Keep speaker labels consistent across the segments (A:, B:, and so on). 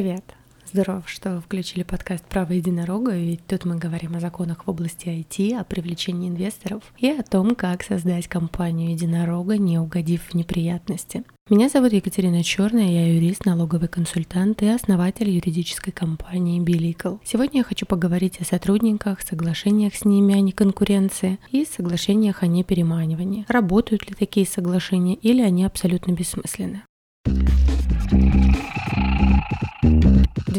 A: Привет! Здорово, что включили подкаст «Право единорога», ведь тут мы говорим о законах в области IT, о привлечении инвесторов и о том, как создать компанию единорога, не угодив в неприятности. Меня зовут Екатерина Черная, я юрист, налоговый консультант и основатель юридической компании Bilegal. Сегодня я хочу поговорить о сотрудниках, соглашениях с ними, а не конкуренции, и соглашениях о непереманивании. Работают ли такие соглашения или они абсолютно бессмысленны?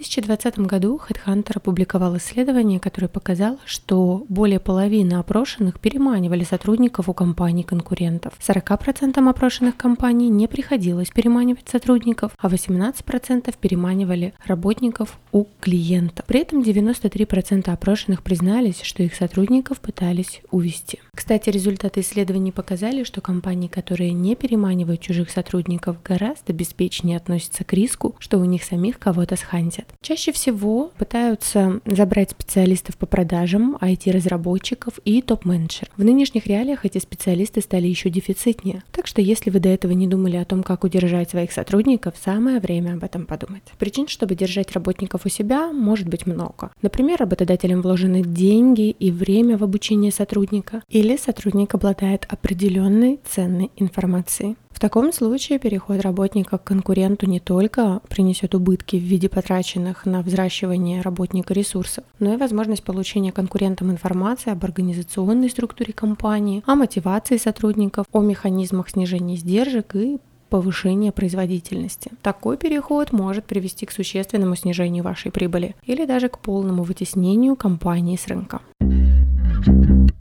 A: 2020 году HeadHunter опубликовал исследование, которое показало, что более половины опрошенных переманивали сотрудников у компаний-конкурентов. 40% опрошенных компаний не приходилось переманивать сотрудников, а 18% переманивали работников у клиентов. При этом 93% опрошенных признались, что их сотрудников пытались увести. Кстати, результаты исследований показали, что компании, которые не переманивают чужих сотрудников, гораздо беспечнее относятся к риску, что у них самих кого-то схантят хантят. Чаще всего пытаются забрать специалистов по продажам, IT-разработчиков и топ-менеджеров. В нынешних реалиях эти специалисты стали еще дефицитнее. Так что если вы до этого не думали о том, как удержать своих сотрудников, самое время об этом подумать. Причин, чтобы держать работников у себя, может быть много. Например, работодателям вложены деньги и время в обучение сотрудника, или сотрудник обладает определенной ценной информацией. В таком случае переход работника к конкуренту не только принесет убытки в виде потраченных на взращивание работника ресурсов, но и возможность получения конкурентам информации об организационной структуре компании, о мотивации сотрудников, о механизмах снижения издержек и повышения производительности. Такой переход может привести к существенному снижению вашей прибыли или даже к полному вытеснению компании с рынка.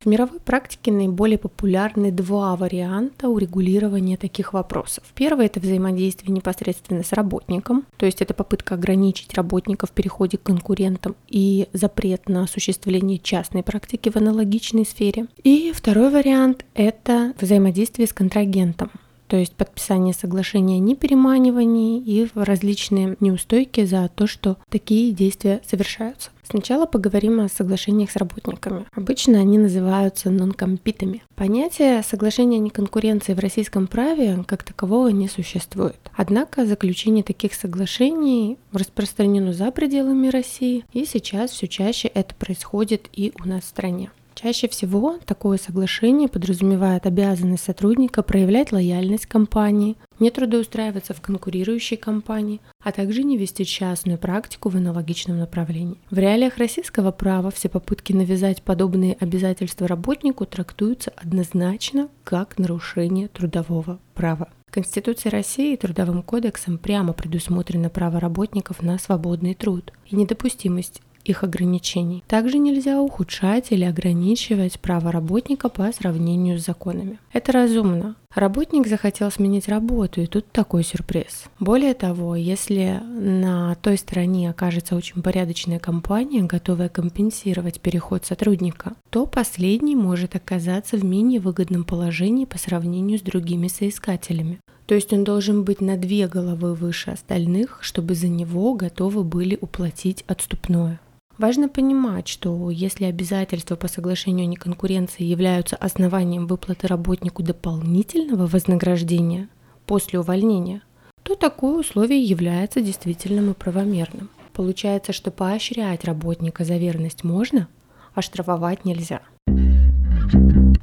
A: В мировой практике наиболее популярны два варианта урегулирования таких вопросов. Первый – это взаимодействие непосредственно с работником, то есть это попытка ограничить работника в переходе к конкурентам и запрет на осуществление частной практики в аналогичной сфере. И второй вариант – это взаимодействие с контрагентом, то есть подписание соглашения о непереманивании и различные неустойки за то, что такие действия совершаются. Сначала поговорим о соглашениях с работниками. Обычно они называются нон-компитами. Понятие соглашения неконкуренции в российском праве как такового не существует. Однако заключение таких соглашений распространено за пределами России, и сейчас все чаще это происходит и у нас в стране. Чаще всего такое соглашение подразумевает обязанность сотрудника проявлять лояльность компании, не трудоустраиваться в конкурирующей компании, а также не вести частную практику в аналогичном направлении. В реалиях российского права все попытки навязать подобные обязательства работнику трактуются однозначно как нарушение трудового права. Конституцией России и Трудовым кодексом прямо предусмотрено право работников на свободный труд и недопустимость их ограничений. Также нельзя ухудшать или ограничивать право работника по сравнению с законами. Это разумно. Работник захотел сменить работу, и тут такой сюрприз. Более того, если на той стороне окажется очень порядочная компания, готовая компенсировать переход сотрудника, то последний может оказаться в менее выгодном положении по сравнению с другими соискателями. То есть он должен быть на две головы выше остальных, чтобы за него готовы были уплатить отступное. Важно понимать, что если обязательства по соглашению о неконкуренции являются основанием выплаты работнику дополнительного вознаграждения после увольнения, то такое условие является действительным и правомерным. Получается, что поощрять работника за верность можно, а штрафовать нельзя.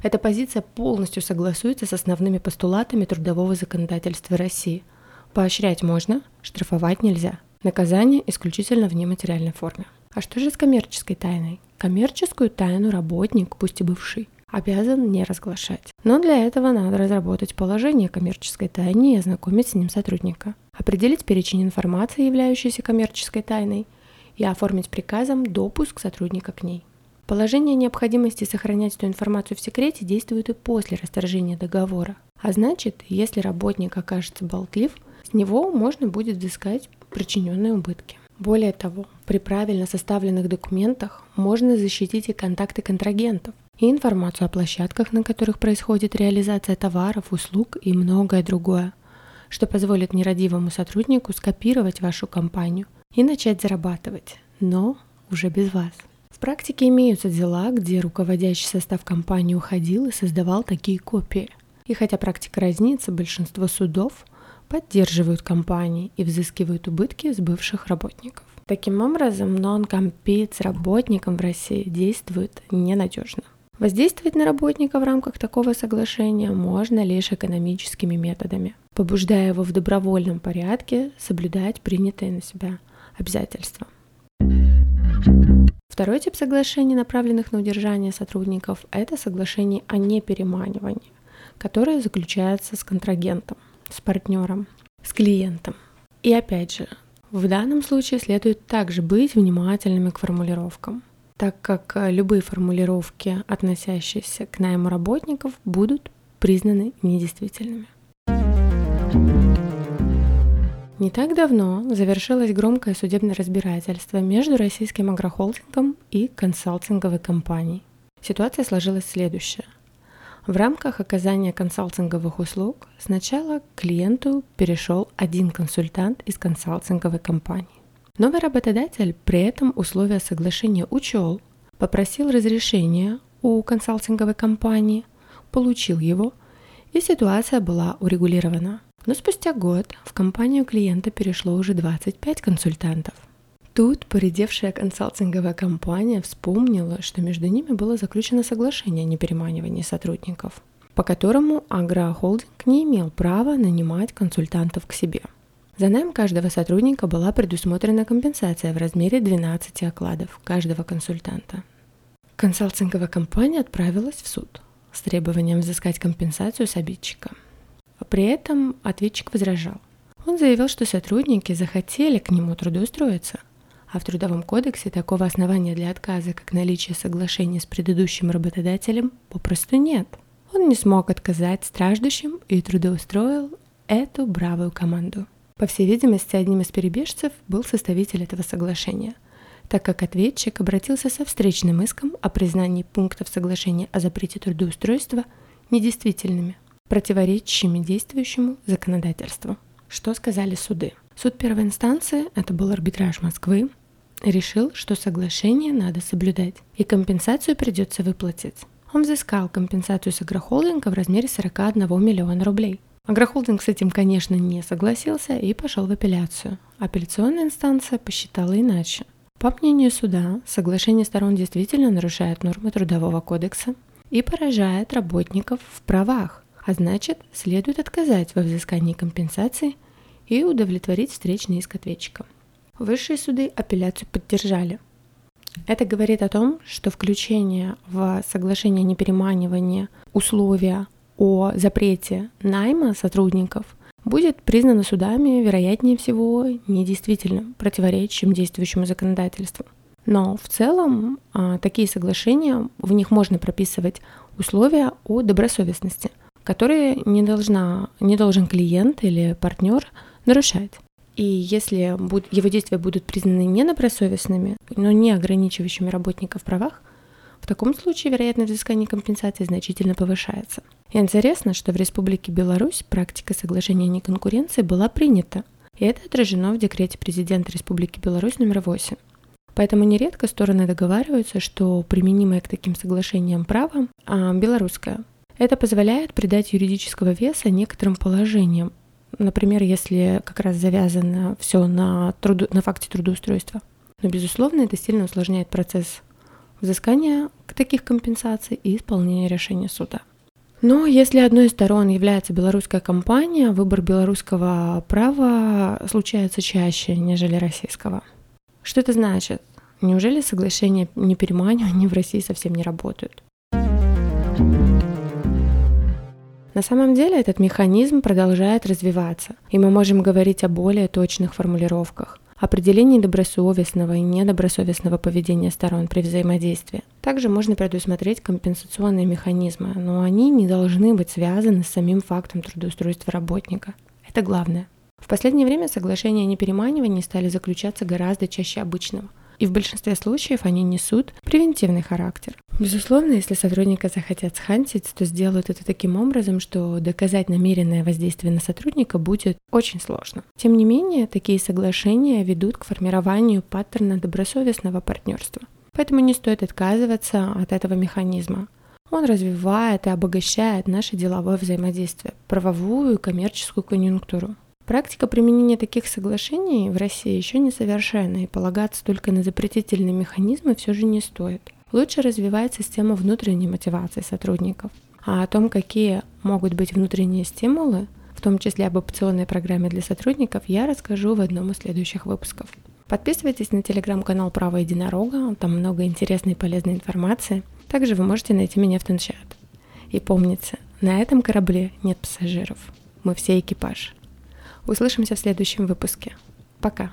A: Эта позиция полностью согласуется с основными постулатами трудового законодательства России. Поощрять можно, штрафовать нельзя. Наказание исключительно в нематериальной форме. А что же с коммерческой тайной? Коммерческую тайну работник, пусть и бывший, обязан не разглашать. Но для этого надо разработать положение коммерческой тайне и ознакомить с ним сотрудника. Определить перечень информации, являющейся коммерческой тайной, и оформить приказом допуск сотрудника к ней. Положение необходимости сохранять эту информацию в секрете действует и после расторжения договора. А значит, если работник окажется болтлив, с него можно будет взыскать причиненные убытки. Более того, при правильно составленных документах можно защитить и контакты контрагентов, и информацию о площадках, на которых происходит реализация товаров, услуг и многое другое, что позволит нерадивому сотруднику скопировать вашу компанию и начать зарабатывать, но уже без вас. В практике имеются дела, где руководящий состав компании уходил и создавал такие копии. И хотя практика разнится, большинство судов поддерживают компании и взыскивают убытки с бывших работников. Таким образом, нон-компит с работником в России действует ненадежно. Воздействовать на работника в рамках такого соглашения можно лишь экономическими методами, побуждая его в добровольном порядке соблюдать принятые на себя обязательства. Второй тип соглашений, направленных на удержание сотрудников, это соглашение о непереманивании, которое заключается с контрагентом, с партнером, с клиентом. И опять же, в данном случае следует также быть внимательными к формулировкам, так как любые формулировки, относящиеся к найму работников, будут признаны недействительными. Не так давно завершилось громкое судебное разбирательство между российским агрохолдингом и консалтинговой компанией. Ситуация сложилась следующая. В рамках оказания консалтинговых услуг сначала к клиенту перешел один консультант из консалтинговой компании. Новый работодатель при этом условия соглашения учел, попросил разрешения у консалтинговой компании, получил его, и ситуация была урегулирована – но спустя год в компанию клиента перешло уже 25 консультантов. Тут поредевшая консалтинговая компания вспомнила, что между ними было заключено соглашение о непереманивании сотрудников, по которому агрохолдинг не имел права нанимать консультантов к себе. За найм каждого сотрудника была предусмотрена компенсация в размере 12 окладов каждого консультанта. Консалтинговая компания отправилась в суд с требованием взыскать компенсацию с обидчика – при этом ответчик возражал. Он заявил, что сотрудники захотели к нему трудоустроиться, а в Трудовом кодексе такого основания для отказа, как наличие соглашения с предыдущим работодателем, попросту нет. Он не смог отказать страждущим и трудоустроил эту бравую команду. По всей видимости, одним из перебежцев был составитель этого соглашения, так как ответчик обратился со встречным иском о признании пунктов соглашения о запрете трудоустройства недействительными – противоречащими действующему законодательству. Что сказали суды? Суд первой инстанции, это был арбитраж Москвы, решил, что соглашение надо соблюдать и компенсацию придется выплатить. Он взыскал компенсацию с агрохолдинга в размере 41 миллиона рублей. Агрохолдинг с этим, конечно, не согласился и пошел в апелляцию. Апелляционная инстанция посчитала иначе. По мнению суда, соглашение сторон действительно нарушает нормы Трудового кодекса и поражает работников в правах, а значит, следует отказать во взыскании компенсации и удовлетворить встречный иск ответчика. Высшие суды апелляцию поддержали. Это говорит о том, что включение в соглашение о непереманивании условия о запрете найма сотрудников будет признано судами, вероятнее всего, недействительным, противоречащим действующему законодательству. Но в целом а, такие соглашения, в них можно прописывать условия о добросовестности – которые не, должна, не должен клиент или партнер нарушать. И если его действия будут признаны недобросовестными, но не ограничивающими работника в правах, в таком случае вероятность взыскания компенсации значительно повышается. И интересно, что в Республике Беларусь практика соглашения о неконкуренции была принята, и это отражено в декрете президента Республики Беларусь номер 8. Поэтому нередко стороны договариваются, что применимое к таким соглашениям право а, белорусское это позволяет придать юридического веса некоторым положениям, например, если как раз завязано все на, труду, на факте трудоустройства. Но, безусловно, это сильно усложняет процесс взыскания таких компенсаций и исполнения решения суда. Но если одной из сторон является белорусская компания, выбор белорусского права случается чаще, нежели российского. Что это значит? Неужели соглашения не переманивания в России совсем не работают? На самом деле этот механизм продолжает развиваться, и мы можем говорить о более точных формулировках определении добросовестного и недобросовестного поведения сторон при взаимодействии. Также можно предусмотреть компенсационные механизмы, но они не должны быть связаны с самим фактом трудоустройства работника. Это главное. В последнее время соглашения о непереманивании стали заключаться гораздо чаще обычного – и в большинстве случаев они несут превентивный характер. Безусловно, если сотрудника захотят схантить, то сделают это таким образом, что доказать намеренное воздействие на сотрудника будет очень сложно. Тем не менее, такие соглашения ведут к формированию паттерна добросовестного партнерства. Поэтому не стоит отказываться от этого механизма. Он развивает и обогащает наше деловое взаимодействие, правовую и коммерческую конъюнктуру. Практика применения таких соглашений в России еще не совершенна, и полагаться только на запретительные механизмы все же не стоит. Лучше развивать систему внутренней мотивации сотрудников. А о том, какие могут быть внутренние стимулы, в том числе об опционной программе для сотрудников, я расскажу в одном из следующих выпусков. Подписывайтесь на телеграм-канал Право Единорога, там много интересной и полезной информации. Также вы можете найти меня в Тенчат. И помните, на этом корабле нет пассажиров. Мы все экипаж. Услышимся в следующем выпуске. Пока.